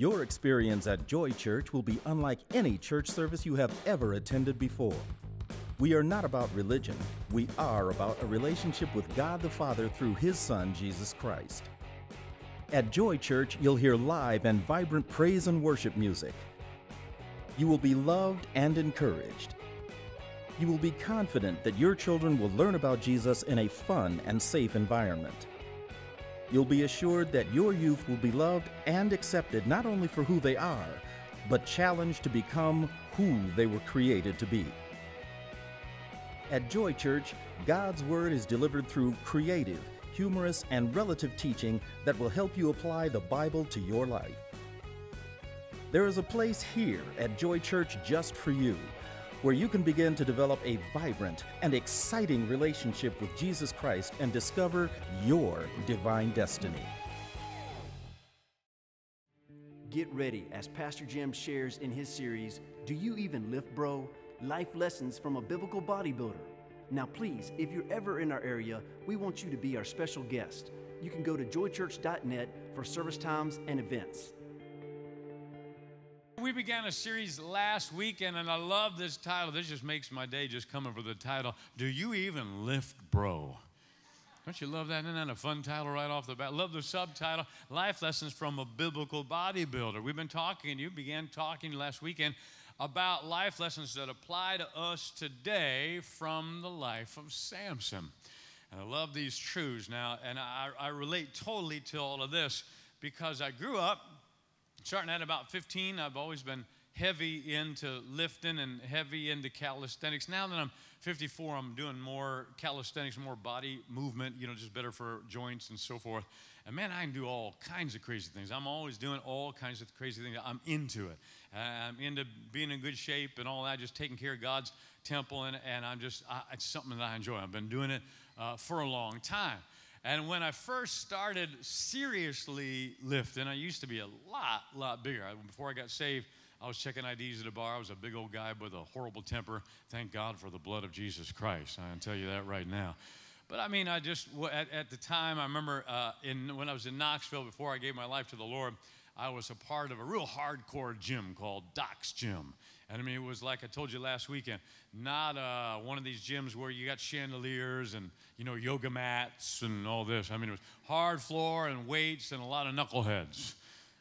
Your experience at Joy Church will be unlike any church service you have ever attended before. We are not about religion, we are about a relationship with God the Father through His Son, Jesus Christ. At Joy Church, you'll hear live and vibrant praise and worship music. You will be loved and encouraged. You will be confident that your children will learn about Jesus in a fun and safe environment. You'll be assured that your youth will be loved and accepted not only for who they are, but challenged to become who they were created to be. At Joy Church, God's Word is delivered through creative, humorous, and relative teaching that will help you apply the Bible to your life. There is a place here at Joy Church just for you where you can begin to develop a vibrant and exciting relationship with Jesus Christ and discover your divine destiny. Get ready as Pastor Jim shares in his series, Do You Even Lift, Bro? Life Lessons from a Biblical Bodybuilder. Now, please, if you're ever in our area, we want you to be our special guest. You can go to joychurch.net for service times and events. We began a series last weekend, and I love this title. This just makes my day just coming for the title. Do you even lift, bro? Don't you love that? Isn't that a fun title right off the bat? Love the subtitle, Life Lessons from a Biblical Bodybuilder. We've been talking, and you began talking last weekend about life lessons that apply to us today from the life of Samson. And I love these truths now, and I, I relate totally to all of this because I grew up starting at about 15, I've always been heavy into lifting and heavy into calisthenics. Now that I'm 54, I'm doing more calisthenics, more body movement, you know, just better for joints and so forth. And man, I can do all kinds of crazy things. I'm always doing all kinds of crazy things. I'm into it. I'm into being in good shape and all that, just taking care of God's temple. And, and I'm just, I, it's something that I enjoy. I've been doing it uh, for a long time. And when I first started seriously lifting, I used to be a lot, lot bigger. Before I got saved, I was checking IDs at a bar. I was a big old guy with a horrible temper. Thank God for the blood of Jesus Christ. I can tell you that right now. But I mean, I just, at, at the time, I remember uh, in, when I was in Knoxville before I gave my life to the Lord, I was a part of a real hardcore gym called Doc's Gym. And I mean, it was like I told you last weekend, not uh, one of these gyms where you got chandeliers and, you know, yoga mats and all this. I mean, it was hard floor and weights and a lot of knuckleheads.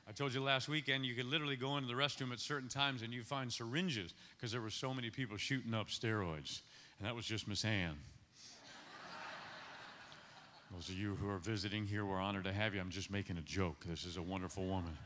I told you last weekend you could literally go into the restroom at certain times and you find syringes because there were so many people shooting up steroids. And that was just Miss Ann. Those of you who are visiting here, we're honored to have you. I'm just making a joke. This is a wonderful woman.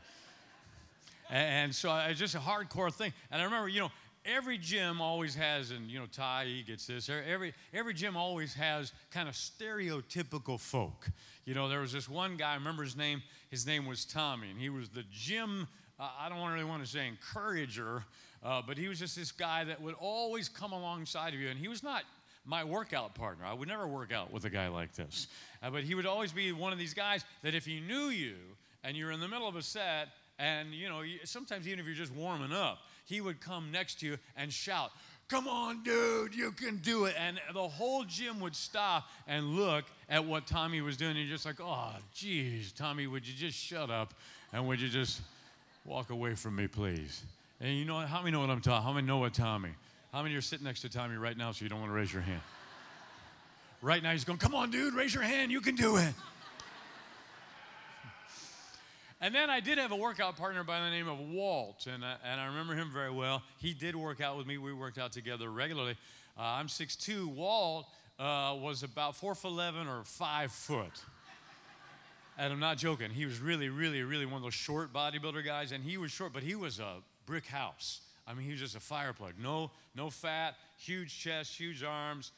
And, so it's just a hardcore thing. And I remember, you know, every gym always has, and you know, Ty, he gets this. Every, every gym always has kind of stereotypical folk. You know, there was this one guy, I remember his name, his name was Tommy, and he was the gym, uh, I don't really want to say encourager, uh, but he was just this guy that would always come alongside of you. And he was not my workout partner. I would never work out with a guy like this. Uh, but he would always be one of these guys that if he knew you and you're in the middle of a set, and you know, sometimes even if you're just warming up, he would come next to you and shout, Come on, dude, you can do it. And the whole gym would stop and look at what Tommy was doing. And you're just like, oh, geez, Tommy, would you just shut up and would you just walk away from me, please? And you know, how many know what I'm talking? How many know what Tommy? How many are sitting next to Tommy right now so you don't want to raise your hand? Right now he's going, Come on, dude, raise your hand. You can do it. And then I did have a workout partner by the name of Walt, and I, and I remember him very well. He did work out with me. We worked out together regularly. Uh, I'm 6'2". Walt uh, was about 4 foot 11 or 5 foot. And I'm not joking. He was really, really, really one of those short bodybuilder guys, and he was short, but he was a brick house. I mean, he was just a fire plug. No, no fat, huge chest, huge arms,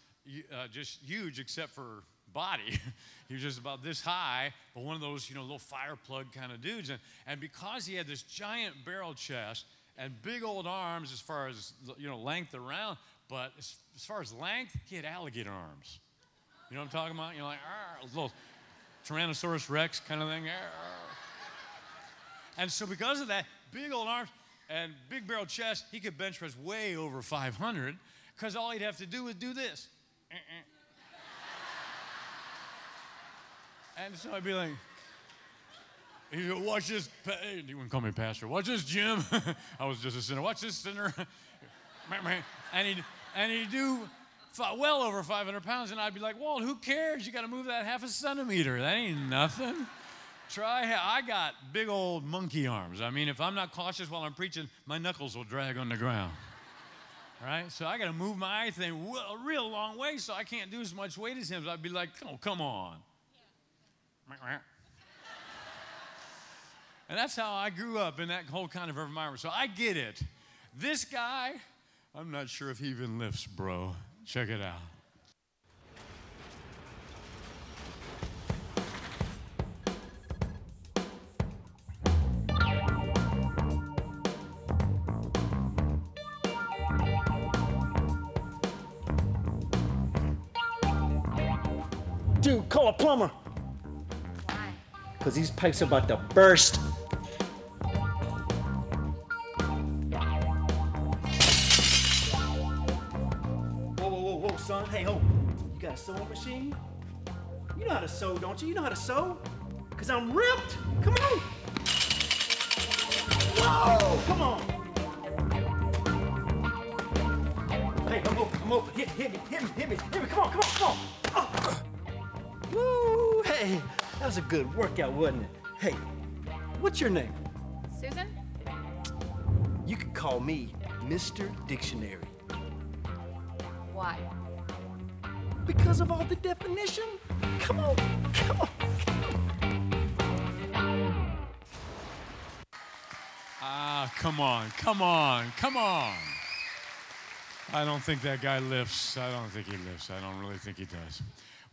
uh, just huge except for body. he was just about this high, but one of those, you know, little fire plug kind of dudes. And, and because he had this giant barrel chest and big old arms as far as, you know, length around, but as, as far as length, he had alligator arms. You know what I'm talking about? You know, like, a little Tyrannosaurus Rex kind of thing. And so because of that, big old arms, and big barrel chest, he could bench press way over 500 because all he'd have to do was do this. And so I'd be like, He said, watch this. Pa-. He wouldn't call me pastor. Watch this, Jim. I was just a sinner. Watch this, sinner. and he'd, and he'd do well over 500 pounds, and I'd be like, Walt, who cares? You got to move that half a centimeter. That ain't nothing. Try. I got big old monkey arms. I mean, if I'm not cautious while I'm preaching, my knuckles will drag on the ground. Right? So I got to move my thing a real long way so I can't do as much weight as him. So I'd be like, oh, come on. And that's how I grew up in that whole kind of environment. So I get it. This guy, I'm not sure if he even lifts, bro. Check it out. Dude, call a plumber. Because these pipes are about to burst. Whoa, whoa, whoa, whoa, son. Hey, ho. You got a sewing machine? You know how to sew, don't you? You know how to sew? Because I'm ripped. Come on. Whoa, come on. Hey, I'm open, I'm open. Hit, hit me, hit me, hit me, hit me. Come on, come on, come on. Oh. Woo, hey, that was a good workout, wasn't it? Hey, what's your name? Susan? You could call me Mr. Dictionary. Why? Because of all the definition? Come on, come on, come on. Ah, come on, come on, come on. I don't think that guy lifts. I don't think he lifts. I don't really think he does.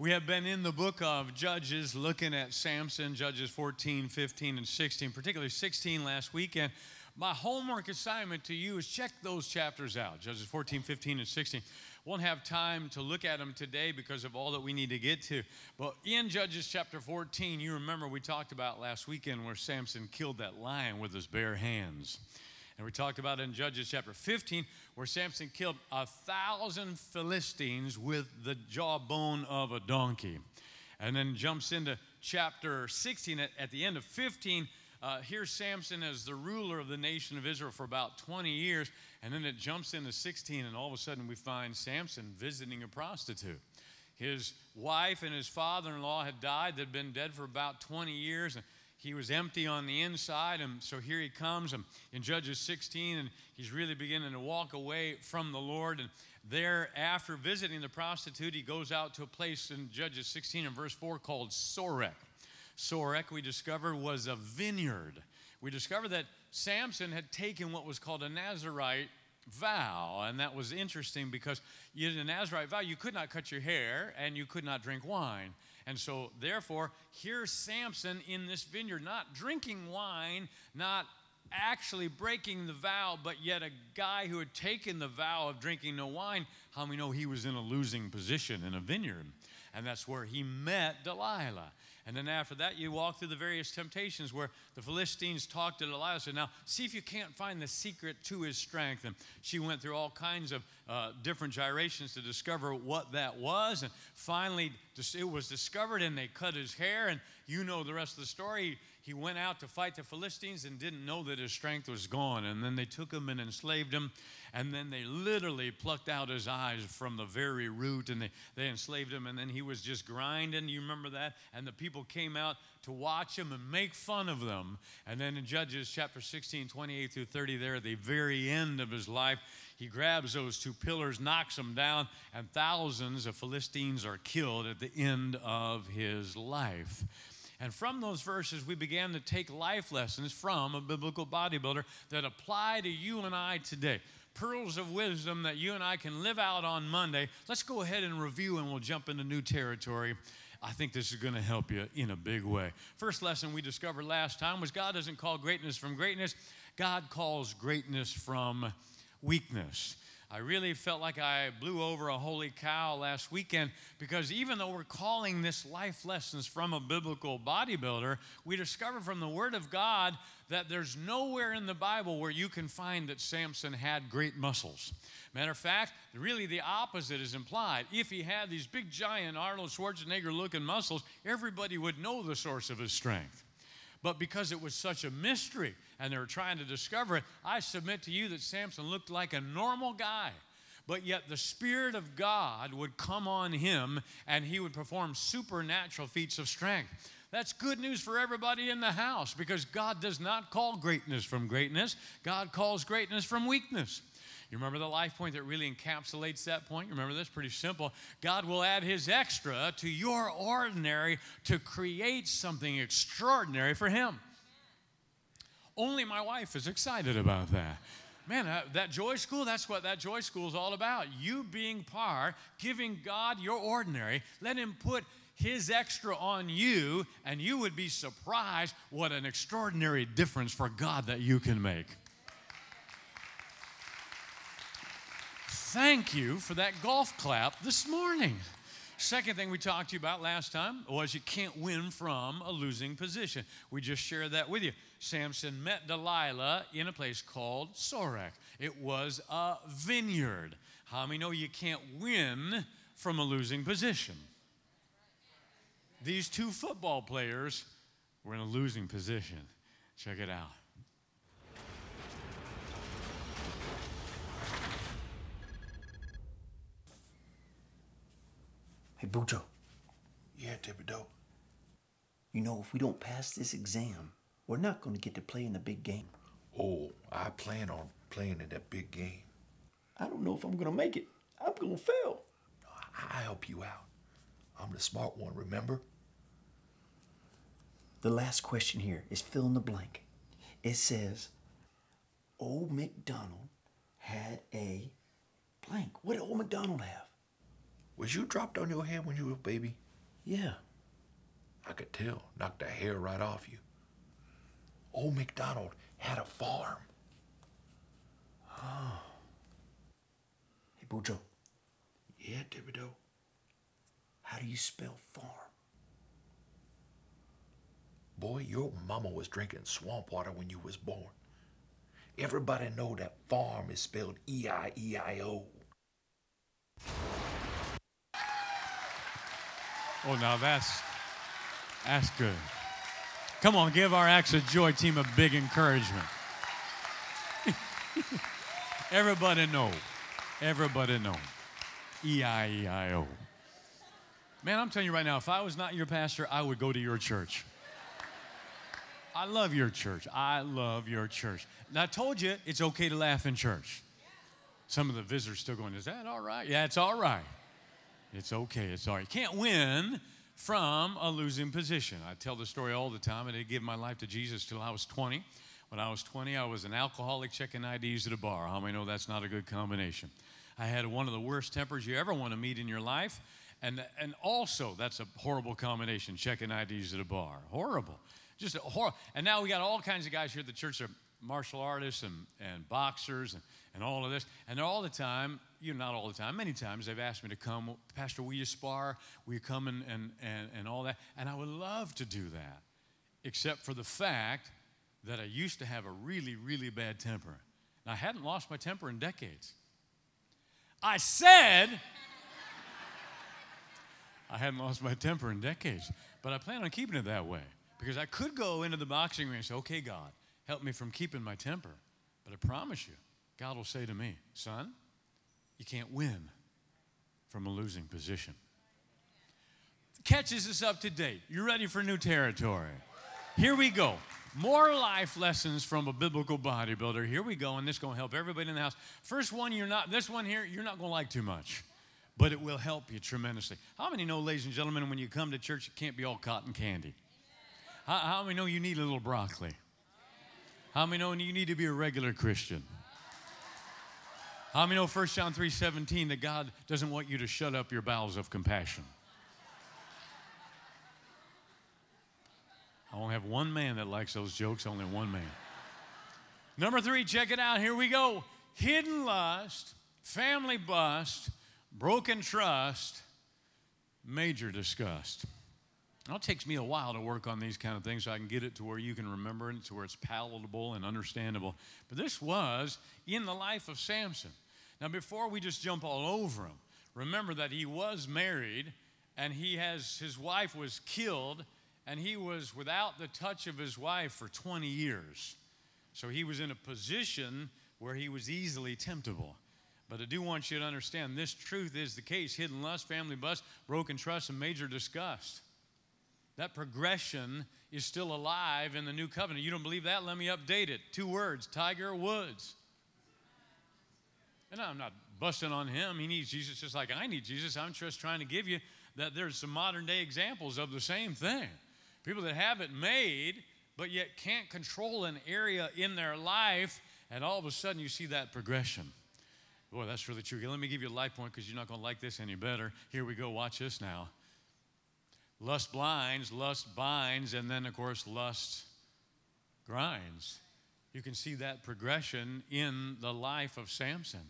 We have been in the book of Judges looking at Samson, Judges 14, 15, and 16, particularly 16 last weekend. My homework assignment to you is check those chapters out Judges 14, 15, and 16. Won't have time to look at them today because of all that we need to get to. But in Judges chapter 14, you remember we talked about last weekend where Samson killed that lion with his bare hands. And we talked about it in Judges chapter 15 where Samson killed a thousand Philistines with the jawbone of a donkey. And then jumps into chapter 16 at, at the end of 15. Uh, here's Samson as the ruler of the nation of Israel for about 20 years. And then it jumps into 16, and all of a sudden we find Samson visiting a prostitute. His wife and his father in law had died, they'd been dead for about 20 years. And he was empty on the inside, and so here he comes in Judges 16, and he's really beginning to walk away from the Lord. And there, after visiting the prostitute, he goes out to a place in Judges 16 and verse 4 called Sorek. Sorek, we discovered, was a vineyard. We discovered that Samson had taken what was called a Nazarite vow, and that was interesting because in a Nazarite vow, you could not cut your hair and you could not drink wine. And so, therefore, here's Samson in this vineyard, not drinking wine, not actually breaking the vow, but yet a guy who had taken the vow of drinking no wine, how we know he was in a losing position in a vineyard. And that's where he met Delilah. And then after that, you walk through the various temptations where the Philistines talked to Delilah, said, Now, see if you can't find the secret to his strength. And she went through all kinds of uh, different gyrations to discover what that was. And finally, it was discovered, and they cut his hair. And you know the rest of the story. He went out to fight the Philistines and didn't know that his strength was gone. And then they took him and enslaved him. And then they literally plucked out his eyes from the very root and they, they enslaved him. And then he was just grinding. You remember that? And the people came out to watch him and make fun of them. And then in Judges chapter 16, 28 through 30, there at the very end of his life, he grabs those two pillars, knocks them down, and thousands of Philistines are killed at the end of his life. And from those verses, we began to take life lessons from a biblical bodybuilder that apply to you and I today pearls of wisdom that you and I can live out on Monday. Let's go ahead and review and we'll jump into new territory. I think this is going to help you in a big way. First lesson we discovered last time was God doesn't call greatness from greatness, God calls greatness from weakness. I really felt like I blew over a holy cow last weekend because even though we're calling this life lessons from a biblical bodybuilder, we discover from the Word of God that there's nowhere in the Bible where you can find that Samson had great muscles. Matter of fact, really the opposite is implied. If he had these big, giant Arnold Schwarzenegger looking muscles, everybody would know the source of his strength. But because it was such a mystery and they were trying to discover it, I submit to you that Samson looked like a normal guy. But yet the Spirit of God would come on him and he would perform supernatural feats of strength. That's good news for everybody in the house because God does not call greatness from greatness, God calls greatness from weakness. You remember the life point that really encapsulates that point? You remember this? Pretty simple. God will add His extra to your ordinary to create something extraordinary for Him. Only my wife is excited about that. Man, that joy school, that's what that joy school is all about. You being par, giving God your ordinary, let Him put His extra on you, and you would be surprised what an extraordinary difference for God that you can make. Thank you for that golf clap this morning. Second thing we talked to you about last time was you can't win from a losing position. We just shared that with you. Samson met Delilah in a place called Sorek. It was a vineyard. How many know you can't win from a losing position? These two football players were in a losing position. Check it out. Hey, Yeah, Thibodeau. you know, if we don't pass this exam, we're not going to get to play in the big game. Oh, I plan on playing in that big game. I don't know if I'm going to make it. I'm going to fail. I'll help you out. I'm the smart one, remember? The last question here is fill in the blank. It says, Old MacDonald had a blank. What did Old MacDonald have? Was you dropped on your head when you were a baby? Yeah. I could tell. Knocked the hair right off you. Old MacDonald had a farm. Oh. Hey, Bujo, Yeah, Thibodeau. how do you spell farm? Boy, your mama was drinking swamp water when you was born. Everybody know that farm is spelled E E-I-E-I-O. Oh, now that's that's good. Come on, give our Acts of Joy team a big encouragement. Everybody know. Everybody know. E I E I O. Man, I'm telling you right now, if I was not your pastor, I would go to your church. I love your church. I love your church. And I told you it's okay to laugh in church. Some of the visitors still going, Is that all right? Yeah, it's all right. It's okay. It's all right. You can't win from a losing position. I tell the story all the time. I didn't give my life to Jesus till I was 20. When I was 20, I was an alcoholic checking IDs at a bar. How many know that's not a good combination? I had one of the worst tempers you ever want to meet in your life. And, and also, that's a horrible combination, checking IDs at a bar. Horrible. Just a horrible. And now we got all kinds of guys here at the church that are martial artists and, and boxers and, and all of this. And all the time, you know, not all the time, many times they've asked me to come, Pastor, will you spar? Will you come and, and, and, and all that? And I would love to do that, except for the fact that I used to have a really, really bad temper. And I hadn't lost my temper in decades. I said I hadn't lost my temper in decades, but I plan on keeping it that way because I could go into the boxing ring and say, okay, God, help me from keeping my temper. But I promise you, God will say to me, son, you can't win from a losing position. Catches us up to date. You're ready for new territory? Here we go. More life lessons from a biblical bodybuilder. Here we go, and this is going to help everybody in the house. First one, you're not. This one here, you're not going to like too much, but it will help you tremendously. How many know, ladies and gentlemen, when you come to church, it can't be all cotton candy? How, how many know you need a little broccoli? How many know you need to be a regular Christian? How many know 1 John 3:17 that God doesn't want you to shut up your bowels of compassion? I only have one man that likes those jokes, only one man. Number three, check it out. Here we go. Hidden lust, family bust, broken trust, major disgust. Now, it takes me a while to work on these kind of things so I can get it to where you can remember it, to where it's palatable and understandable. But this was in the life of Samson. Now, before we just jump all over him, remember that he was married and he has his wife was killed and he was without the touch of his wife for 20 years. So he was in a position where he was easily temptable. But I do want you to understand this truth is the case hidden lust, family bust, broken trust, and major disgust. That progression is still alive in the new covenant. You don't believe that? Let me update it. Two words Tiger Woods. And I'm not busting on him. He needs Jesus just like I need Jesus. I'm just trying to give you that there's some modern day examples of the same thing. People that have it made, but yet can't control an area in their life, and all of a sudden you see that progression. Boy, that's really true. Let me give you a life point because you're not going to like this any better. Here we go. Watch this now. Lust blinds, lust binds, and then, of course, lust grinds. You can see that progression in the life of Samson.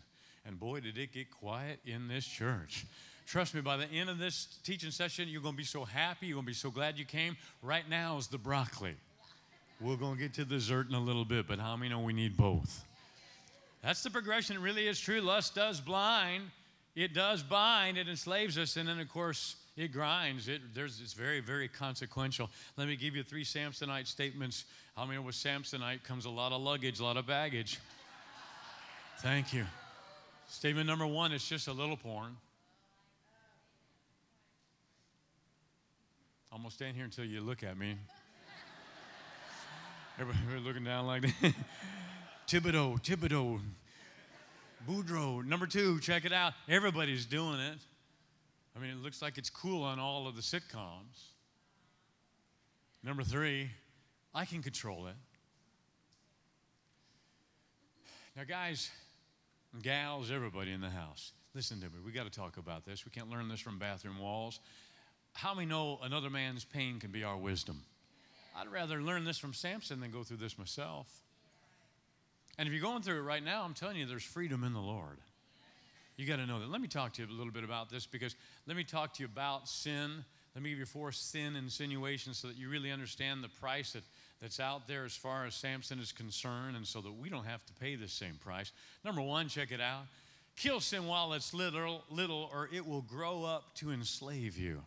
And boy, did it get quiet in this church. Trust me, by the end of this teaching session, you're going to be so happy. You're going to be so glad you came. Right now is the broccoli. We're going to get to dessert in a little bit, but how many know we need both? That's the progression. It really is true. Lust does blind, it does bind, it enslaves us, and then, of course, it grinds. It, there's, it's very, very consequential. Let me give you three Samsonite statements. How many with Samsonite comes a lot of luggage, a lot of baggage? Thank you. Statement number one it's just a little porn. I'm going to stand here until you look at me. Everybody looking down like that. Thibodeau, Thibodeau, Boudreaux. Number two, check it out. Everybody's doing it. I mean, it looks like it's cool on all of the sitcoms. Number three, I can control it. Now, guys gals, everybody in the house, listen to me. We got to talk about this. We can't learn this from bathroom walls. How many know another man's pain can be our wisdom? I'd rather learn this from Samson than go through this myself. And if you're going through it right now, I'm telling you, there's freedom in the Lord. You got to know that. Let me talk to you a little bit about this because let me talk to you about sin. Let me give you four sin insinuations so that you really understand the price that, that's out there as far as Samson is concerned and so that we don't have to pay the same price. Number one, check it out. Kill sin while it's little, little or it will grow up to enslave you.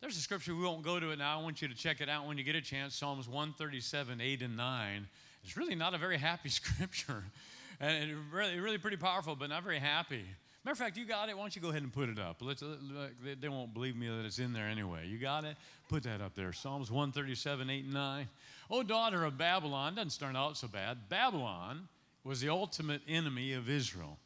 There's a scripture, we won't go to it now. I want you to check it out when you get a chance Psalms 137, 8 and 9. It's really not a very happy scripture. And really, really pretty powerful, but not very happy. Matter of fact, you got it. Why don't you go ahead and put it up? Let's, they won't believe me that it's in there anyway. You got it? Put that up there. Psalms 137, 8 and 9. Oh, daughter of Babylon, doesn't start out so bad. Babylon was the ultimate enemy of Israel.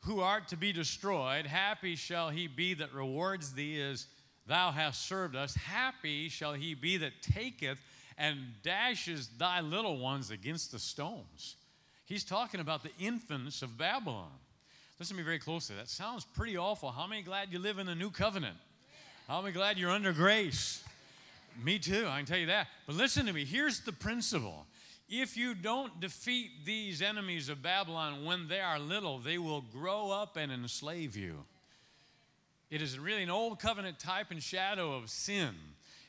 Who art to be destroyed, happy shall he be that rewards thee as thou hast served us. Happy shall he be that taketh and dashes thy little ones against the stones. He's talking about the infants of Babylon. Listen to me very closely. That sounds pretty awful. How many glad you live in the new covenant? How many glad you're under grace? Me too, I can tell you that. But listen to me. Here's the principle. If you don't defeat these enemies of Babylon when they are little, they will grow up and enslave you. It is really an old covenant type and shadow of sin.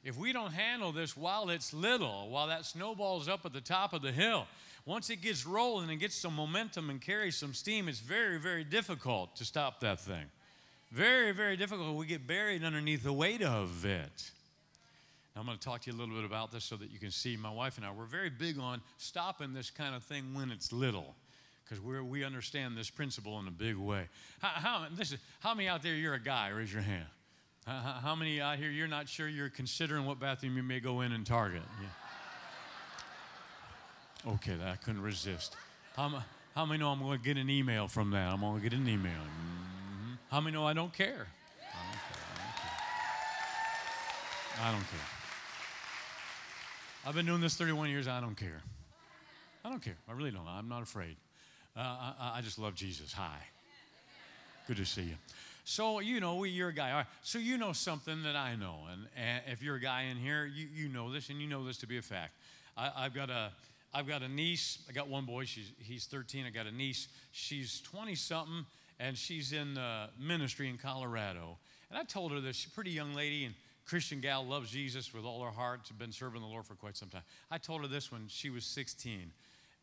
If we don't handle this while it's little, while that snowball's up at the top of the hill, once it gets rolling and gets some momentum and carries some steam, it's very, very difficult to stop that thing. Very, very difficult. We get buried underneath the weight of it. Now, I'm going to talk to you a little bit about this so that you can see my wife and I, we're very big on stopping this kind of thing when it's little because we understand this principle in a big way. How, how, this is, how many out there, you're a guy? Raise your hand. How, how many out here, you're not sure you're considering what bathroom you may go in and target? Yeah. Okay, I couldn't resist. How, how many know I'm going to get an email from that? I'm going to get an email. Mm-hmm. How many know I don't care? I don't care. I don't care. I've been doing this 31 years. I don't care. I don't care. I really don't. I'm not afraid. Uh, I, I, just love Jesus. Hi. Good to see you. So, you know, you're a guy. So, you know something that I know. And, and if you're a guy in here, you, you know this, and you know this to be a fact. I, I've got a. I've got a niece. I got one boy. She's, he's 13. I got a niece. She's 20 something, and she's in uh, ministry in Colorado. And I told her this. She's a pretty young lady and Christian gal, loves Jesus with all her heart. She's been serving the Lord for quite some time. I told her this when she was 16.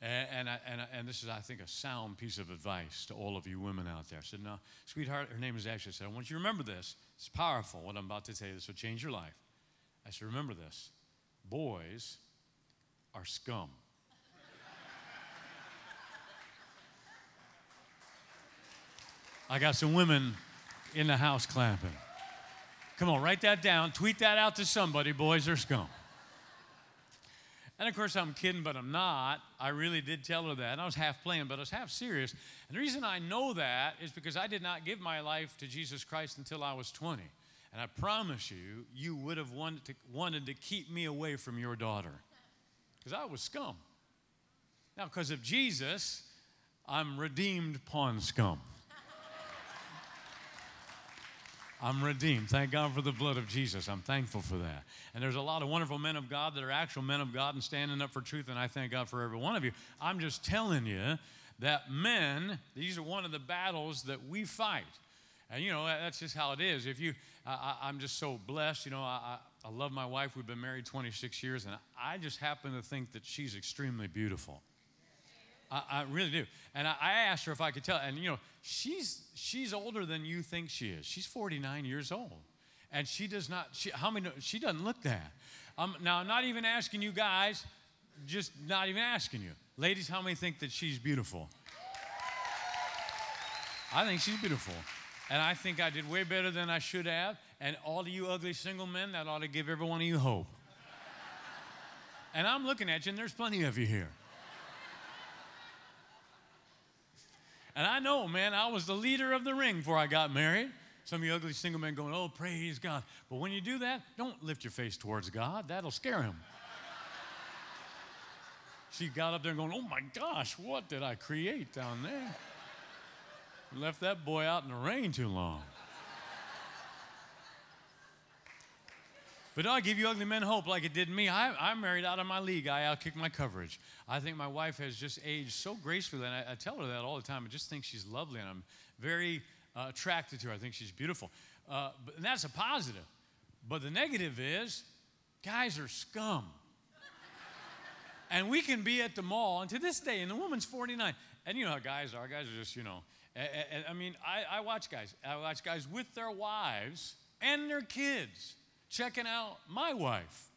And, and, I, and, I, and, this is, I think, a sound piece of advice to all of you women out there. I said, No, sweetheart, her name is Ashley. I said, I want you to remember this. It's powerful, what I'm about to tell you. This will change your life. I I said, remember this boys are scum. I got some women in the house clapping. Come on, write that down. Tweet that out to somebody. Boys are scum. And of course, I'm kidding, but I'm not. I really did tell her that. And I was half playing, but I was half serious. And the reason I know that is because I did not give my life to Jesus Christ until I was 20. And I promise you, you would have wanted to, wanted to keep me away from your daughter because I was scum. Now, because of Jesus, I'm redeemed pawn scum. I'm redeemed. Thank God for the blood of Jesus. I'm thankful for that. And there's a lot of wonderful men of God that are actual men of God and standing up for truth, and I thank God for every one of you. I'm just telling you that men, these are one of the battles that we fight. And you know, that's just how it is. If you, I, am just so blessed. You know, I, I love my wife. We've been married 26 years, and I just happen to think that she's extremely beautiful. I, I really do. And I, I, asked her if I could tell. And you know, she's she's older than you think she is. She's 49 years old, and she does not. She, how many? She doesn't look that. Um, now, I'm not even asking you guys. Just not even asking you, ladies. How many think that she's beautiful? I think she's beautiful. And I think I did way better than I should have. And all of you ugly single men, that ought to give every one of you hope. and I'm looking at you, and there's plenty of you here. And I know, man, I was the leader of the ring before I got married. Some of you ugly single men going, oh, praise God. But when you do that, don't lift your face towards God. That'll scare him. she got up there going, oh my gosh, what did I create down there? Left that boy out in the rain too long. But I give you ugly men hope like it did me. I, am married out of my league. I outkick my coverage. I think my wife has just aged so gracefully, and I, I tell her that all the time. I just think she's lovely, and I'm very uh, attracted to her. I think she's beautiful. Uh, but, and that's a positive. But the negative is guys are scum. and we can be at the mall, and to this day, and the woman's 49, and you know how guys are. Guys are just, you know, and, and, I mean, I, I watch guys. I watch guys with their wives and their kids checking out my wife.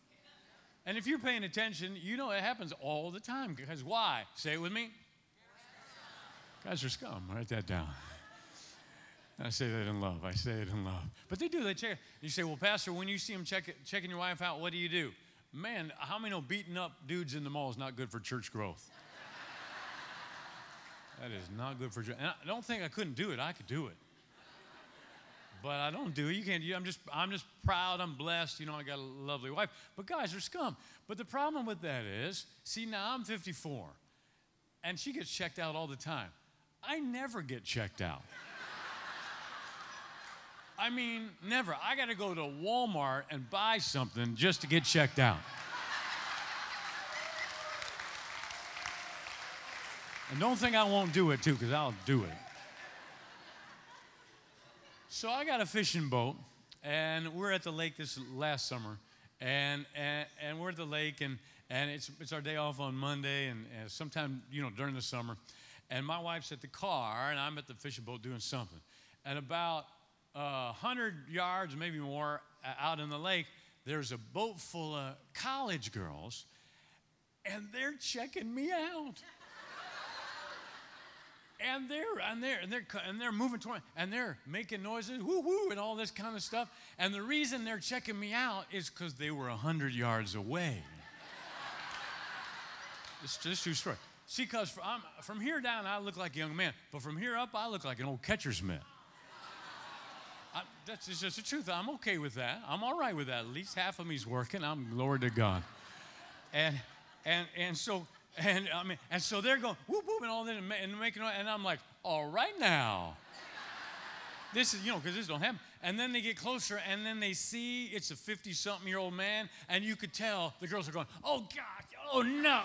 And if you're paying attention, you know it happens all the time. Because why? Say it with me. Guys are scum. Write that down. I say that in love. I say it in love. But they do. They check. You say, well, Pastor, when you see them check, checking your wife out, what do you do? Man, how many know beating up dudes in the mall is not good for church growth? that is not good for church. And I don't think I couldn't do it. I could do it but I don't do it. You can't. I'm just, I'm just proud. I'm blessed. You know, I got a lovely wife. But guys are scum. But the problem with that is, see, now I'm 54, and she gets checked out all the time. I never get checked out. I mean, never. I got to go to Walmart and buy something just to get checked out. And don't think I won't do it too, because I'll do it. So I got a fishing boat, and we're at the lake this last summer, and and, and we're at the lake, and and it's it's our day off on Monday, and, and sometime you know during the summer, and my wife's at the car, and I'm at the fishing boat doing something, and about uh, hundred yards, maybe more, out in the lake, there's a boat full of college girls, and they're checking me out and they're and they're and they're and they're moving toward and they're making noises, woo woo, and all this kind of stuff. And the reason they're checking me out is because they were hundred yards away. it's just true story. See, because from, from here down, I look like a young man, but from here up, I look like an old catcher's mitt. I, that's just the truth. I'm okay with that. I'm all right with that. At least half of me's working. I'm glory to God. And and and so and I mean, and so they're going whoop whoop and all that and making and I'm like, all right now. This is, you know, because this don't happen. And then they get closer and then they see it's a 50 something year old man, and you could tell the girls are going, oh God, oh no.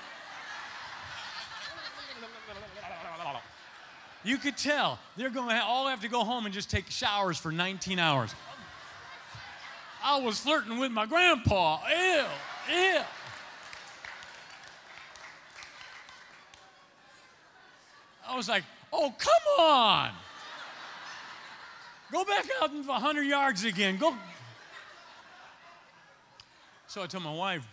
You could tell they're going to all have to go home and just take showers for 19 hours. I was flirting with my grandpa. Ew, ew. I was like, oh, come on. Go back out 100 yards again. Go. So I told my wife,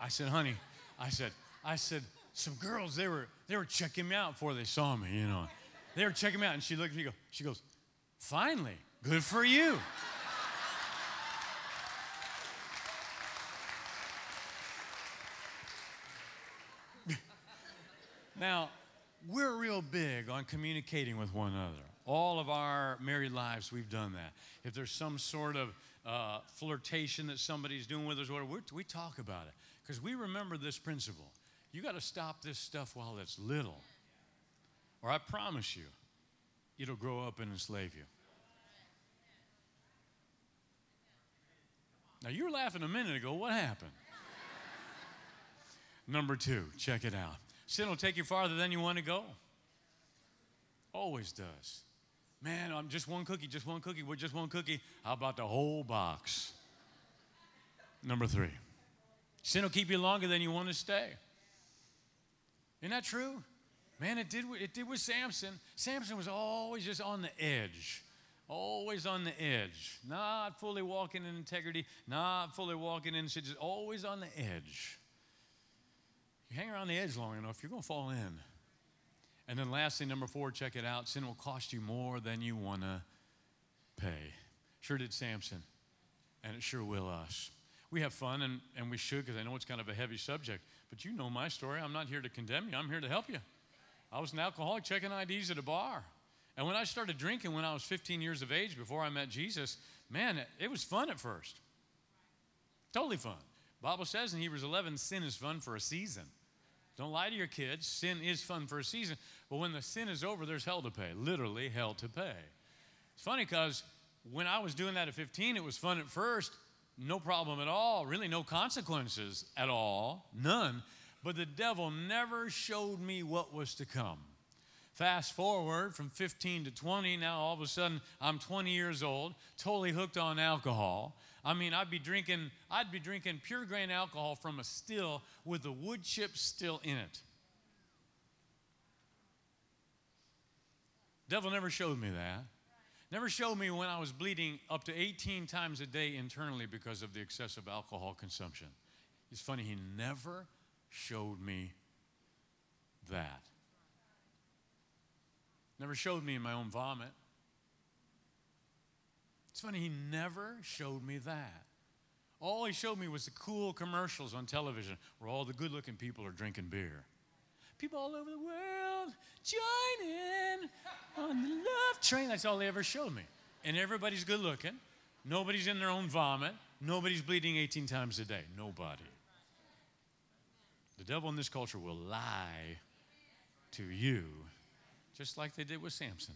I said, honey, I said, I said, some girls, they were, they were checking me out before they saw me, you know. They were checking me out, and she looked at me, go, she goes, finally, good for you. now, we're real big on communicating with one another. All of our married lives, we've done that. If there's some sort of uh, flirtation that somebody's doing with us, we talk about it because we remember this principle. You got to stop this stuff while it's little, or I promise you, it'll grow up and enslave you. Now, you were laughing a minute ago. What happened? Number two, check it out. Sin will take you farther than you want to go. Always does. Man, I'm just one cookie, just one cookie, we're just one cookie. How about the whole box? Number three, sin will keep you longer than you want to stay. Isn't that true? Man, it did, it did with Samson. Samson was always just on the edge, always on the edge, not fully walking in integrity, not fully walking in, just always on the edge. You hang around the edge long enough, you're going to fall in. And then, lastly, number four, check it out sin will cost you more than you want to pay. Sure did Samson, and it sure will us. We have fun, and, and we should, because I know it's kind of a heavy subject, but you know my story. I'm not here to condemn you, I'm here to help you. I was an alcoholic checking IDs at a bar. And when I started drinking when I was 15 years of age before I met Jesus, man, it, it was fun at first. Totally fun. Bible says in Hebrews 11, sin is fun for a season. Don't lie to your kids. Sin is fun for a season. But when the sin is over, there's hell to pay. Literally, hell to pay. It's funny because when I was doing that at 15, it was fun at first. No problem at all. Really, no consequences at all. None. But the devil never showed me what was to come. Fast forward from 15 to 20, now all of a sudden I'm 20 years old, totally hooked on alcohol. I mean, I'd be drinking, I'd be drinking pure grain alcohol from a still with the wood chips still in it. Devil never showed me that. Never showed me when I was bleeding up to 18 times a day internally because of the excessive alcohol consumption. It's funny, he never showed me that. Never showed me in my own vomit. It's funny, he never showed me that. All he showed me was the cool commercials on television where all the good looking people are drinking beer. People all over the world join in on the love train. That's all they ever showed me. And everybody's good looking. Nobody's in their own vomit. Nobody's bleeding 18 times a day. Nobody. The devil in this culture will lie to you just like they did with Samson.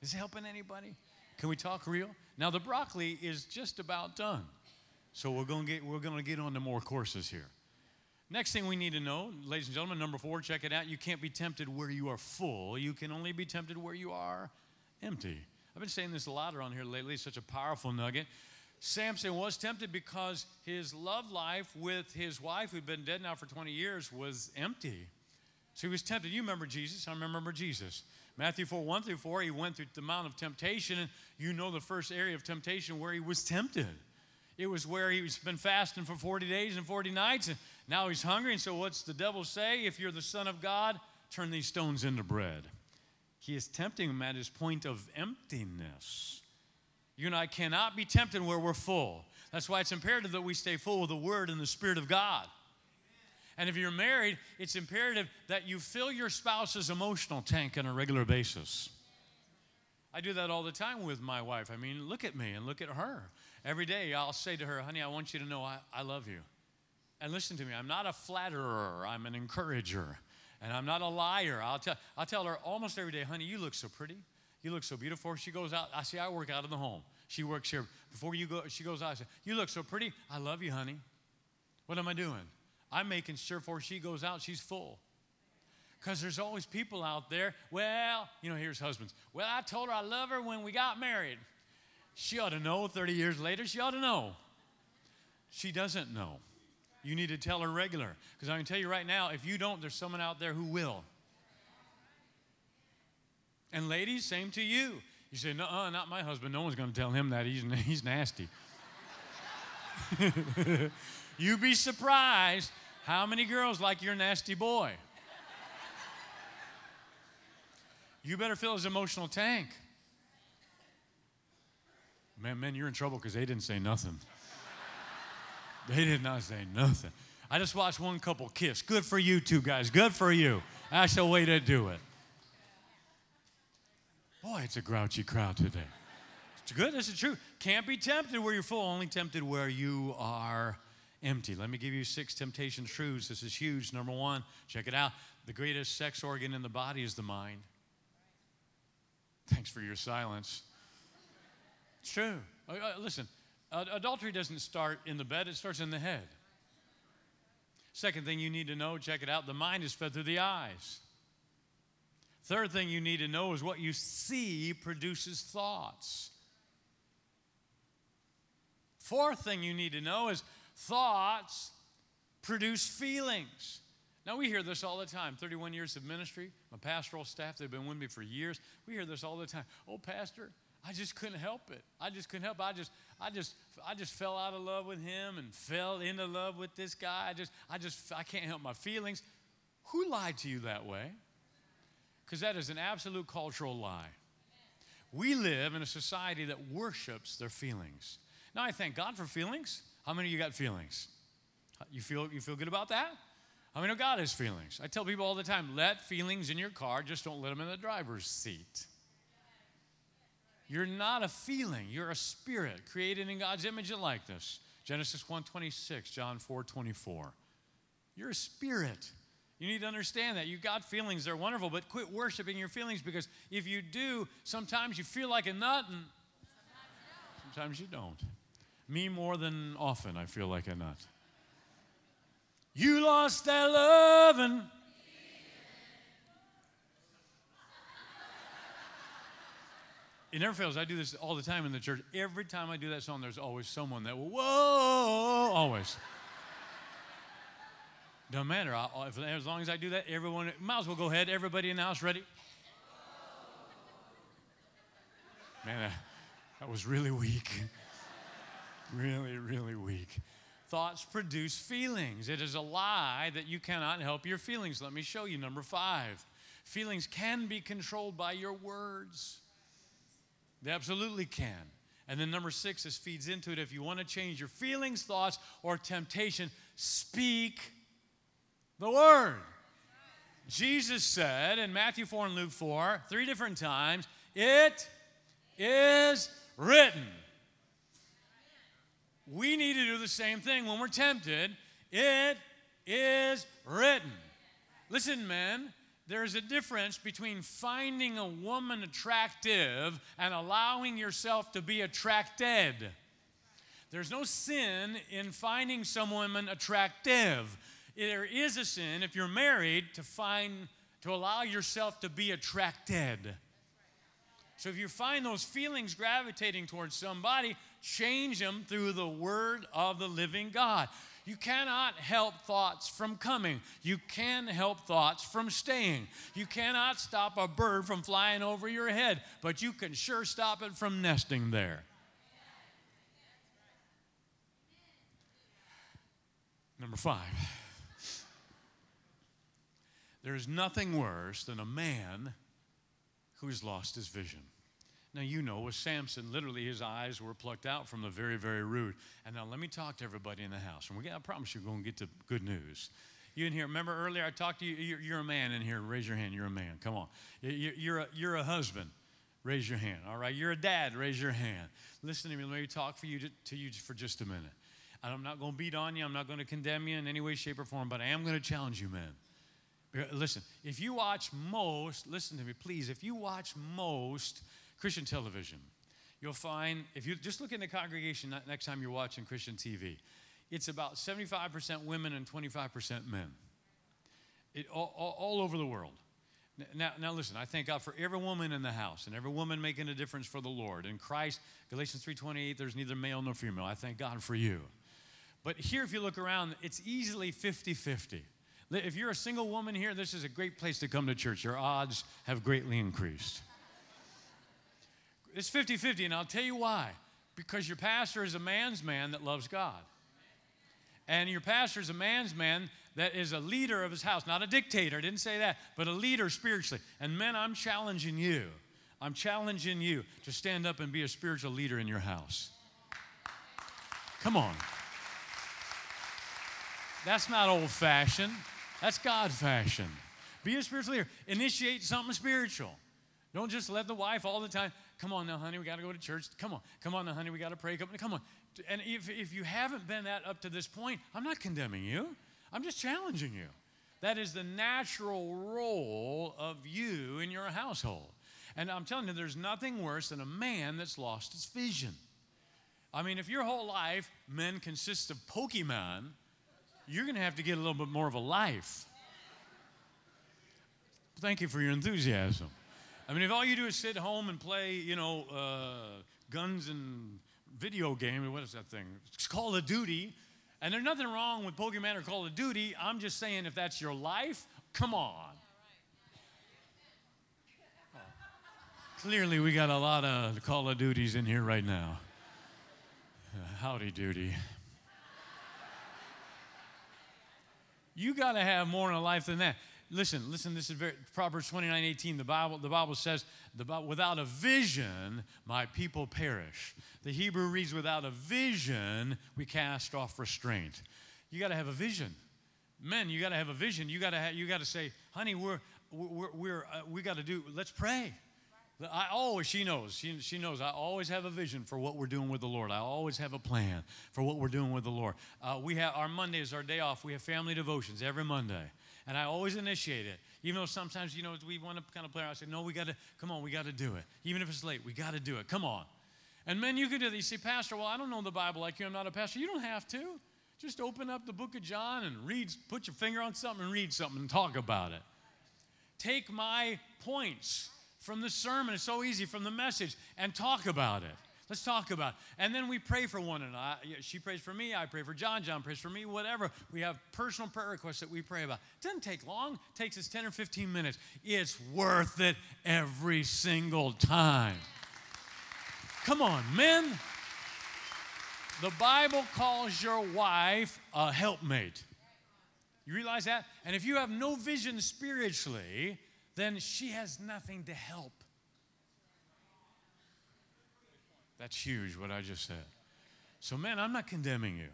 Is it helping anybody? Can we talk real? Now the broccoli is just about done. So we're going to get we're going to get on to more courses here. Next thing we need to know, ladies and gentlemen, number 4, check it out. You can't be tempted where you are full. You can only be tempted where you are empty. I've been saying this a lot around here lately. It's such a powerful nugget. Samson was tempted because his love life with his wife, who'd been dead now for 20 years, was empty. So he was tempted. You remember Jesus. I remember Jesus. Matthew 4 1 through 4, he went through the Mount of Temptation, and you know the first area of temptation where he was tempted. It was where he's been fasting for 40 days and 40 nights, and now he's hungry. And so, what's the devil say? If you're the Son of God, turn these stones into bread. He is tempting him at his point of emptiness. You and I cannot be tempted where we're full. That's why it's imperative that we stay full of the Word and the Spirit of God. And if you're married, it's imperative that you fill your spouse's emotional tank on a regular basis. I do that all the time with my wife. I mean, look at me and look at her. Every day I'll say to her, honey, I want you to know I, I love you. And listen to me, I'm not a flatterer, I'm an encourager. And I'm not a liar. I'll tell, I'll tell her almost every day, honey, you look so pretty. You look so beautiful. She goes out. I see I work out in the home. She works here. Before you go, she goes out. I say, You look so pretty. I love you, honey. What am I doing? I'm making sure before she goes out, she's full. Because there's always people out there, well, you know, here's husbands. Well, I told her I love her when we got married. She ought to know 30 years later, she ought to know. She doesn't know. You need to tell her regular. Because I can tell you right now, if you don't, there's someone out there who will. And ladies, same to you. You say, no, not my husband. No one's going to tell him that. He's, he's nasty. You'd be surprised how many girls like your nasty boy. You better fill his emotional tank. Man, men, you're in trouble because they didn't say nothing. They did not say nothing. I just watched one couple kiss. Good for you two guys. Good for you. That's the way to do it. Boy, it's a grouchy crowd today. It's good. This is true. Can't be tempted where you're full, only tempted where you are empty. Let me give you six temptation truths. This is huge. Number one, check it out. The greatest sex organ in the body is the mind. Thanks for your silence. It's true. Uh, uh, listen, adultery doesn't start in the bed, it starts in the head. Second thing you need to know, check it out the mind is fed through the eyes. Third thing you need to know is what you see produces thoughts. Fourth thing you need to know is thoughts produce feelings. Now, we hear this all the time 31 years of ministry, my pastoral staff, they've been with me for years. We hear this all the time. Oh, Pastor, I just couldn't help it. I just couldn't help it. I just, I just, I just fell out of love with him and fell into love with this guy. I just, I just, I can't help my feelings. Who lied to you that way? Because that is an absolute cultural lie. We live in a society that worships their feelings. Now, I thank God for feelings. How many of you got feelings? You feel, you feel good about that? How many of God has feelings? I tell people all the time let feelings in your car, just don't let them in the driver's seat. You're not a feeling, you're a spirit created in God's image and likeness. Genesis 1:26, John 4:24. You're a spirit. You need to understand that. You've got feelings, they're wonderful, but quit worshiping your feelings because if you do, sometimes you feel like a nut and sometimes you don't. Me more than often, I feel like a nut. You lost that love and it never fails. I do this all the time in the church. Every time I do that song, there's always someone that will, whoa, always. Don't matter. If, as long as I do that, everyone, might as well go ahead. Everybody in the house ready? Man, that was really weak. really, really weak. Thoughts produce feelings. It is a lie that you cannot help your feelings. Let me show you. Number five feelings can be controlled by your words. They absolutely can. And then number six, this feeds into it. If you want to change your feelings, thoughts, or temptation, speak the word. Jesus said in Matthew 4 and Luke 4, three different times, it is written. We need to do the same thing when we're tempted. It is written. Listen, men, there's a difference between finding a woman attractive and allowing yourself to be attracted. There's no sin in finding some woman attractive. There is a sin if you're married to find to allow yourself to be attracted. So if you find those feelings gravitating towards somebody, change them through the word of the living God. You cannot help thoughts from coming. You can help thoughts from staying. You cannot stop a bird from flying over your head, but you can sure stop it from nesting there. Number five, there is nothing worse than a man who's lost his vision. Now, you know, with Samson, literally his eyes were plucked out from the very, very root. And now let me talk to everybody in the house. And we I promise you're going to get to good news. You in here, remember earlier I talked to you, you're, you're, a man in here. Raise your hand. You're a man. Come on. You're a, you're a husband. Raise your hand. All right. You're a dad. Raise your hand. Listen to me. Let me talk for you to, to you for just a minute. And I'm not going to beat on you. I'm not going to condemn you in any way, shape, or form, but I am going to challenge you, man. Listen, if you watch most, listen to me, please, if you watch most Christian television. You'll find, if you just look in the congregation next time you're watching Christian TV, it's about 75% women and 25% men. It, all, all, all over the world. Now, now listen, I thank God for every woman in the house and every woman making a difference for the Lord. In Christ, Galatians 3.28, there's neither male nor female. I thank God for you. But here, if you look around, it's easily 50-50. If you're a single woman here, this is a great place to come to church. Your odds have greatly increased. It's 50 50, and I'll tell you why. Because your pastor is a man's man that loves God. And your pastor is a man's man that is a leader of his house, not a dictator, I didn't say that, but a leader spiritually. And men, I'm challenging you. I'm challenging you to stand up and be a spiritual leader in your house. Come on. That's not old fashioned, that's God fashion. Be a spiritual leader. Initiate something spiritual. Don't just let the wife all the time, come on now, honey, we got to go to church. Come on. Come on now, honey, we got to pray. Come, come on. And if, if you haven't been that up to this point, I'm not condemning you, I'm just challenging you. That is the natural role of you in your household. And I'm telling you, there's nothing worse than a man that's lost his vision. I mean, if your whole life, men consist of Pokemon, you're going to have to get a little bit more of a life. Thank you for your enthusiasm. I mean, if all you do is sit home and play, you know, uh, guns and video game, what is that thing? It's Call of Duty. And there's nothing wrong with Pokemon or Call of Duty. I'm just saying, if that's your life, come on. Oh. Clearly, we got a lot of Call of Duties in here right now. Uh, howdy, duty. You got to have more in a life than that. Listen, listen, this is very, Proverbs 29 18. The Bible, the Bible says, the, without a vision, my people perish. The Hebrew reads, without a vision, we cast off restraint. You got to have a vision. Men, you got to have a vision. You got to, you got to say, honey, we're, we're, we're uh, we got to do, let's pray. I always, she knows, she, she knows, I always have a vision for what we're doing with the Lord. I always have a plan for what we're doing with the Lord. Uh, we have, our Monday is our day off. We have family devotions every Monday. And I always initiate it. Even though sometimes, you know, we want to kind of play around. I say, no, we got to, come on, we got to do it. Even if it's late, we got to do it. Come on. And men, you can do that. You say, Pastor, well, I don't know the Bible like you. I'm not a pastor. You don't have to. Just open up the book of John and read, put your finger on something and read something and talk about it. Take my points from the sermon. It's so easy from the message and talk about it. Let's talk about it. And then we pray for one another. She prays for me. I pray for John. John prays for me. Whatever. We have personal prayer requests that we pray about. It doesn't take long. It takes us 10 or 15 minutes. It's worth it every single time. Come on, men. The Bible calls your wife a helpmate. You realize that? And if you have no vision spiritually, then she has nothing to help. That's huge, what I just said. So, man, I'm not condemning you,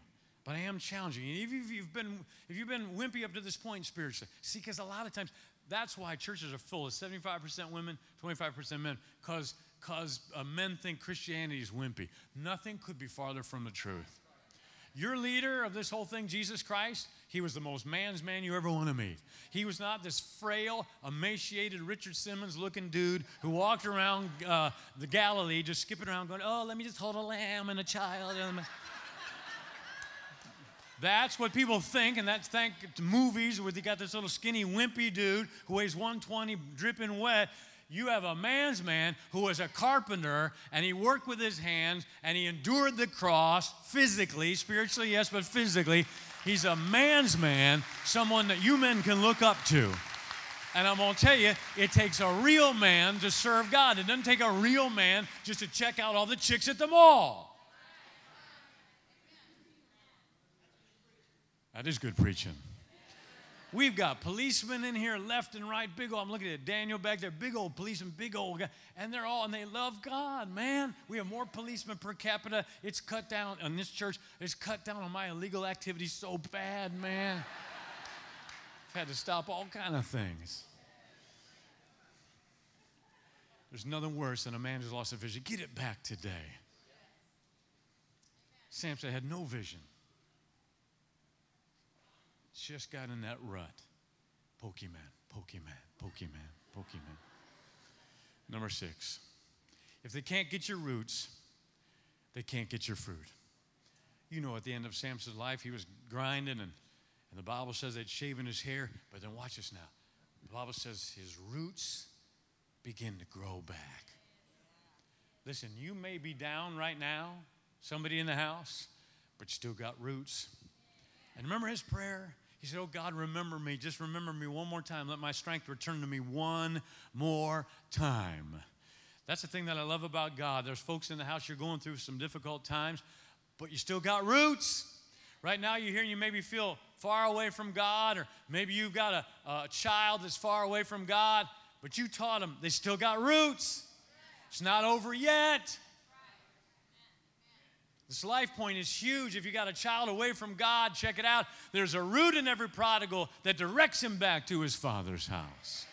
but I am challenging you. If you've been, if you've been wimpy up to this point spiritually, see, because a lot of times that's why churches are full of 75% women, 25% men, because because uh, men think Christianity is wimpy. Nothing could be farther from the truth. Your leader of this whole thing, Jesus Christ, he was the most man's man you ever want to meet. He was not this frail, emaciated Richard Simmons looking dude who walked around uh, the Galilee just skipping around going, Oh, let me just hold a lamb and a child. That's what people think, and that's thank movies where they got this little skinny, wimpy dude who weighs 120, dripping wet, you have a man's man who was a carpenter and he worked with his hands and he endured the cross physically, spiritually, yes, but physically. He's a man's man, someone that you men can look up to. And I'm going to tell you, it takes a real man to serve God. It doesn't take a real man just to check out all the chicks at the mall. That is good preaching. We've got policemen in here left and right, big old, I'm looking at Daniel back there, big old policemen, big old guy, and they're all, and they love God, man. We have more policemen per capita. It's cut down on this church, it's cut down on my illegal activities so bad, man. I've had to stop all kind of things. There's nothing worse than a man who's lost a vision. Get it back today. Samson had no vision just got in that rut. Pokemon, Pokemon, Pokemon, Pokemon. Number six, if they can't get your roots, they can't get your fruit. You know, at the end of Samson's life, he was grinding, and, and the Bible says they'd shaven his hair. But then watch this now. The Bible says his roots begin to grow back. Listen, you may be down right now, somebody in the house, but you still got roots. And remember his prayer? He said, Oh God, remember me. Just remember me one more time. Let my strength return to me one more time. That's the thing that I love about God. There's folks in the house, you're going through some difficult times, but you still got roots. Right now, you're here and you maybe feel far away from God, or maybe you've got a, a child that's far away from God, but you taught them they still got roots. It's not over yet. This life point is huge. If you got a child away from God, check it out. There's a root in every prodigal that directs him back to his father's house.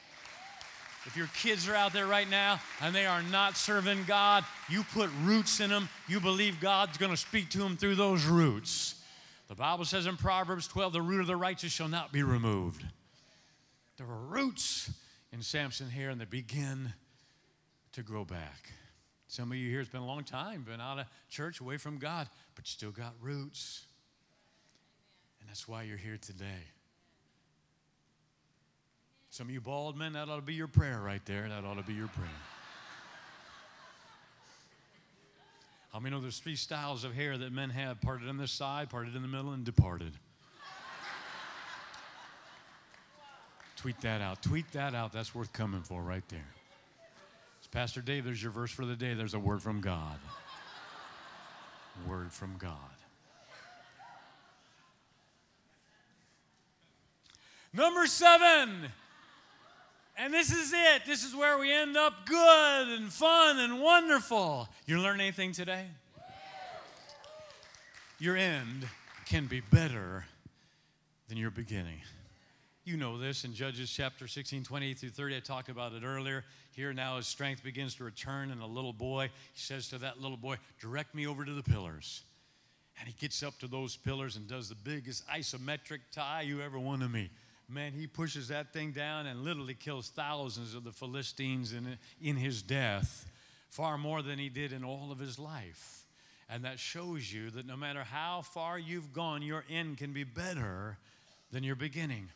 If your kids are out there right now and they are not serving God, you put roots in them. You believe God's going to speak to them through those roots. The Bible says in Proverbs 12, the root of the righteous shall not be removed. There were roots in Samson here, and they begin to grow back. Some of you here, it's been a long time, been out of church, away from God, but you still got roots. And that's why you're here today. Some of you bald men, that ought to be your prayer right there. That ought to be your prayer. How many know there's three styles of hair that men have parted on this side, parted in the middle, and departed? Tweet that out. Tweet that out. That's worth coming for right there. Pastor Dave, there's your verse for the day. There's a word from God. Word from God. Number seven. And this is it. This is where we end up good and fun and wonderful. You learn anything today? Your end can be better than your beginning. You know this in Judges chapter 16, 28 through 30. I talked about it earlier. Here now his strength begins to return, and a little boy, he says to that little boy, Direct me over to the pillars. And he gets up to those pillars and does the biggest isometric tie you ever want to meet. Man, he pushes that thing down and literally kills thousands of the Philistines in, in his death, far more than he did in all of his life. And that shows you that no matter how far you've gone, your end can be better than your beginning.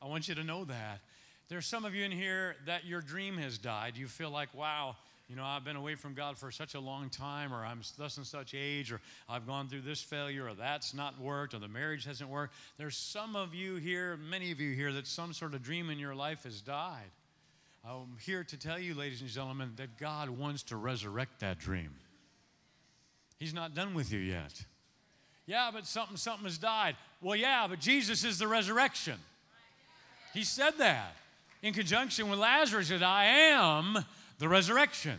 I want you to know that. There's some of you in here that your dream has died. You feel like, wow, you know, I've been away from God for such a long time, or I'm thus and such age, or I've gone through this failure, or that's not worked, or the marriage hasn't worked. There's some of you here, many of you here, that some sort of dream in your life has died. I'm here to tell you, ladies and gentlemen, that God wants to resurrect that dream. He's not done with you yet. Yeah, but something, something has died. Well, yeah, but Jesus is the resurrection. He said that in conjunction with Lazarus, that I am the resurrection.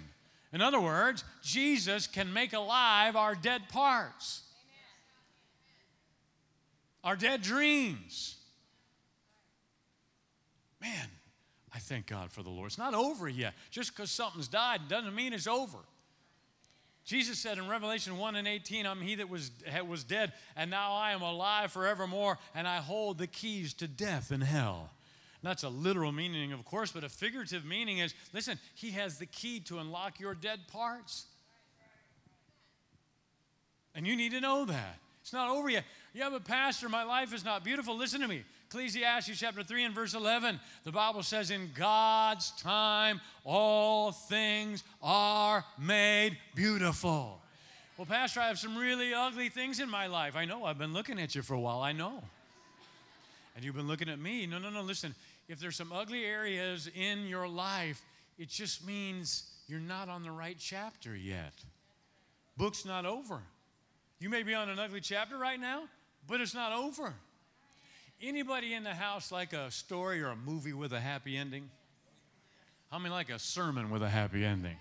In other words, Jesus can make alive our dead parts, our dead dreams. Man, I thank God for the Lord. It's not over yet. Just because something's died doesn't mean it's over. Jesus said in Revelation 1 and 18, I'm he that was, was dead, and now I am alive forevermore, and I hold the keys to death and hell. That's a literal meaning, of course, but a figurative meaning is listen, he has the key to unlock your dead parts. And you need to know that. It's not over yet. Yeah, but Pastor, my life is not beautiful. Listen to me. Ecclesiastes chapter 3 and verse 11, the Bible says, In God's time, all things are made beautiful. Well, Pastor, I have some really ugly things in my life. I know. I've been looking at you for a while. I know. And you've been looking at me. No, no, no. Listen, if there's some ugly areas in your life, it just means you're not on the right chapter yet. Book's not over. You may be on an ugly chapter right now, but it's not over. Anybody in the house like a story or a movie with a happy ending? How many like a sermon with a happy ending?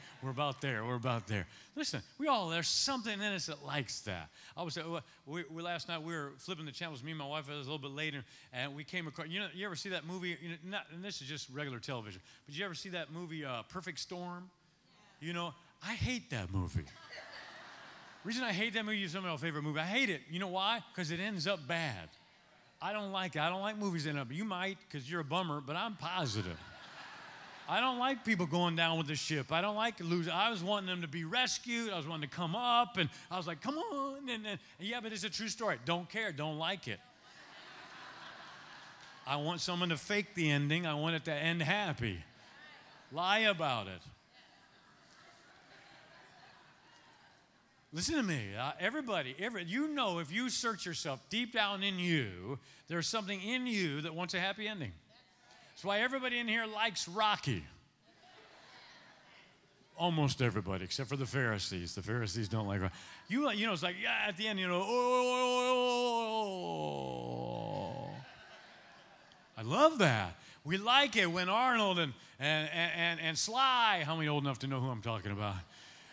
we're about there. We're about there. Listen, we all, there's something in us that likes that. I was, uh, we, we, last night we were flipping the channels, me and my wife, it was a little bit later, and we came across, you know, you ever see that movie? You know, not, and this is just regular television, but you ever see that movie, uh, Perfect Storm? You know, I hate that movie. reason I hate that movie is some of my favorite movie. I hate it. You know why? Because it ends up bad. I don't like it. I don't like movies that end up. You might because you're a bummer, but I'm positive. I don't like people going down with the ship. I don't like losing. I was wanting them to be rescued. I was wanting to come up, and I was like, come on. And, yeah, but it's a true story. Don't care. Don't like it. I want someone to fake the ending. I want it to end happy. Lie about it. Listen to me. Uh, everybody, every, you know if you search yourself deep down in you, there's something in you that wants a happy ending. That's why everybody in here likes Rocky. Almost everybody, except for the Pharisees. The Pharisees don't like you. You know, it's like yeah. At the end, you know, oh, oh, oh, oh. I love that. We like it when Arnold and and and and Sly. How many old enough to know who I'm talking about?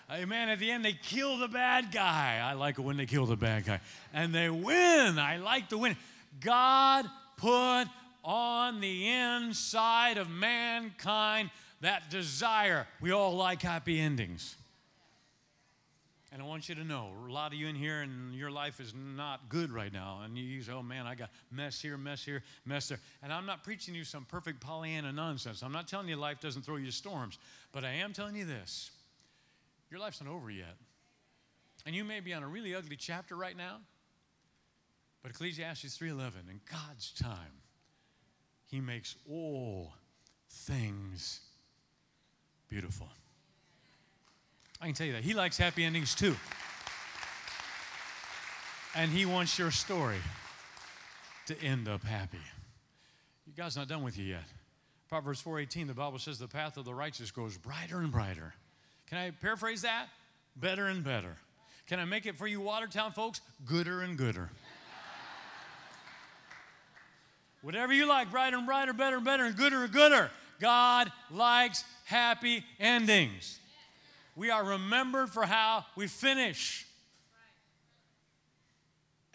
Hey, man, at the end, they kill the bad guy. I like it when they kill the bad guy. And they win. I like the win. God put on the inside of mankind that desire. We all like happy endings. And I want you to know, a lot of you in here and your life is not good right now. And you say, oh man, I got mess here, mess here, mess there. And I'm not preaching you some perfect Pollyanna nonsense. I'm not telling you life doesn't throw you storms. But I am telling you this your life's not over yet. And you may be on a really ugly chapter right now. But Ecclesiastes 3:11, in God's time, He makes all things beautiful. I can tell you that. He likes happy endings too. And he wants your story to end up happy. God's not done with you yet. Proverbs 4:18, the Bible says the path of the righteous grows brighter and brighter. Can I paraphrase that? Better and better. Can I make it for you, Watertown folks? Gooder and gooder. Whatever you like, brighter and brighter, better and better, and gooder and gooder. God likes happy endings. We are remembered for how we finish.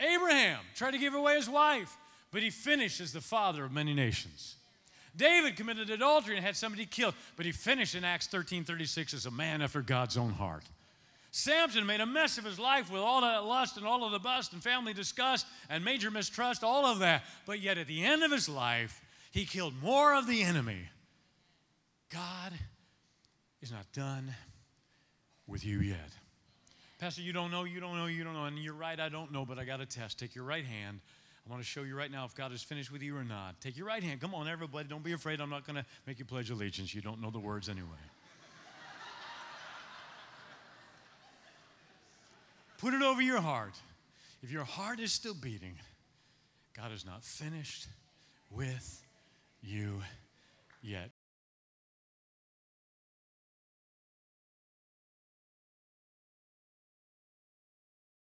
Abraham tried to give away his wife, but he finished as the father of many nations. David committed adultery and had somebody killed, but he finished in Acts 13 36 as a man after God's own heart. Samson made a mess of his life with all that lust and all of the bust and family disgust and major mistrust, all of that. But yet at the end of his life, he killed more of the enemy. God is not done with you yet. Pastor, you don't know, you don't know, you don't know. And you're right, I don't know, but I got a test. Take your right hand. I want to show you right now if God is finished with you or not. Take your right hand. Come on, everybody. Don't be afraid. I'm not going to make you pledge allegiance. You don't know the words anyway. Put it over your heart. If your heart is still beating, God is not finished with you yet.